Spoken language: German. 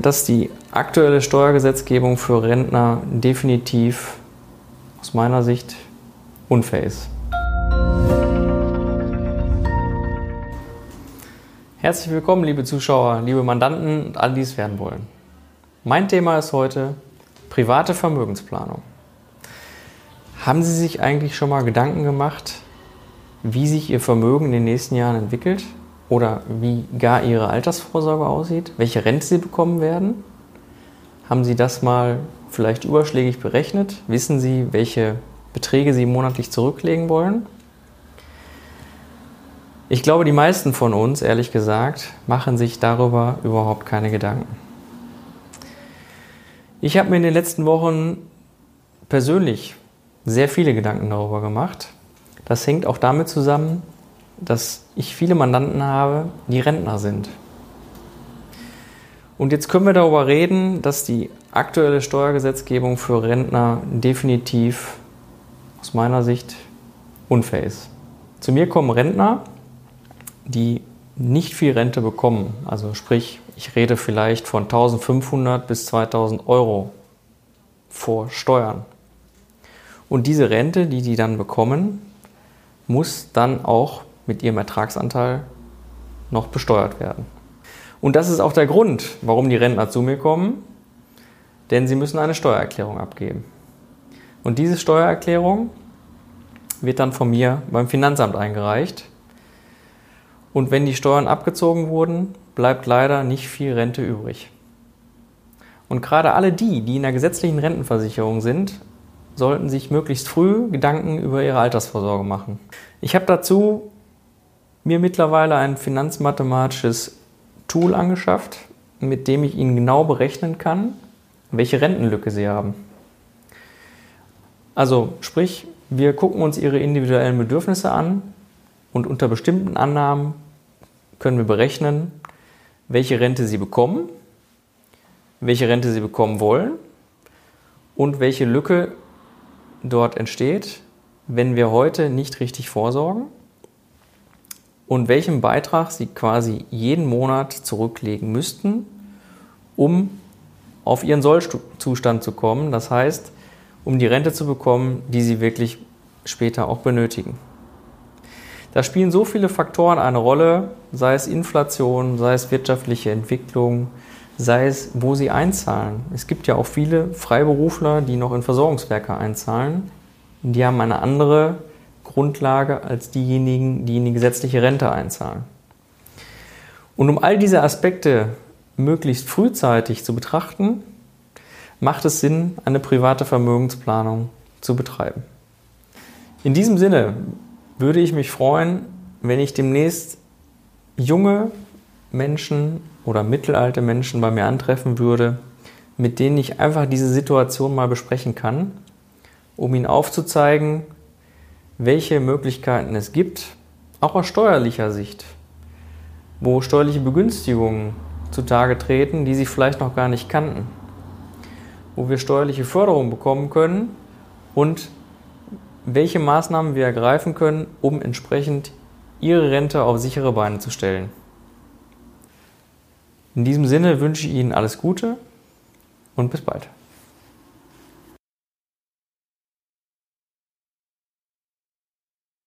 dass die aktuelle Steuergesetzgebung für Rentner definitiv aus meiner Sicht unfair ist. Herzlich willkommen, liebe Zuschauer, liebe Mandanten und alle, die es werden wollen. Mein Thema ist heute private Vermögensplanung. Haben Sie sich eigentlich schon mal Gedanken gemacht, wie sich Ihr Vermögen in den nächsten Jahren entwickelt? Oder wie gar Ihre Altersvorsorge aussieht, welche Rente Sie bekommen werden. Haben Sie das mal vielleicht überschlägig berechnet? Wissen Sie, welche Beträge Sie monatlich zurücklegen wollen? Ich glaube, die meisten von uns, ehrlich gesagt, machen sich darüber überhaupt keine Gedanken. Ich habe mir in den letzten Wochen persönlich sehr viele Gedanken darüber gemacht. Das hängt auch damit zusammen, dass ich viele Mandanten habe, die Rentner sind. Und jetzt können wir darüber reden, dass die aktuelle Steuergesetzgebung für Rentner definitiv aus meiner Sicht unfair ist. Zu mir kommen Rentner, die nicht viel Rente bekommen. Also sprich, ich rede vielleicht von 1500 bis 2000 Euro vor Steuern. Und diese Rente, die die dann bekommen, muss dann auch mit ihrem Ertragsanteil noch besteuert werden. Und das ist auch der Grund, warum die Rentner zu mir kommen, denn sie müssen eine Steuererklärung abgeben. Und diese Steuererklärung wird dann von mir beim Finanzamt eingereicht. Und wenn die Steuern abgezogen wurden, bleibt leider nicht viel Rente übrig. Und gerade alle die, die in der gesetzlichen Rentenversicherung sind, sollten sich möglichst früh Gedanken über ihre Altersvorsorge machen. Ich habe dazu mir mittlerweile ein finanzmathematisches Tool angeschafft, mit dem ich Ihnen genau berechnen kann, welche Rentenlücke Sie haben. Also sprich, wir gucken uns Ihre individuellen Bedürfnisse an und unter bestimmten Annahmen können wir berechnen, welche Rente Sie bekommen, welche Rente Sie bekommen wollen und welche Lücke dort entsteht, wenn wir heute nicht richtig vorsorgen und welchen Beitrag sie quasi jeden Monat zurücklegen müssten, um auf ihren Sollzustand zu kommen. Das heißt, um die Rente zu bekommen, die sie wirklich später auch benötigen. Da spielen so viele Faktoren eine Rolle, sei es Inflation, sei es wirtschaftliche Entwicklung, sei es, wo sie einzahlen. Es gibt ja auch viele Freiberufler, die noch in Versorgungswerke einzahlen. Die haben eine andere Grundlage als diejenigen, die in die gesetzliche Rente einzahlen. Und um all diese Aspekte möglichst frühzeitig zu betrachten, macht es Sinn, eine private Vermögensplanung zu betreiben. In diesem Sinne würde ich mich freuen, wenn ich demnächst junge Menschen oder mittelalte Menschen bei mir antreffen würde, mit denen ich einfach diese Situation mal besprechen kann, um ihnen aufzuzeigen, welche Möglichkeiten es gibt, auch aus steuerlicher Sicht, wo steuerliche Begünstigungen zutage treten, die Sie vielleicht noch gar nicht kannten, wo wir steuerliche Förderung bekommen können und welche Maßnahmen wir ergreifen können, um entsprechend Ihre Rente auf sichere Beine zu stellen. In diesem Sinne wünsche ich Ihnen alles Gute und bis bald.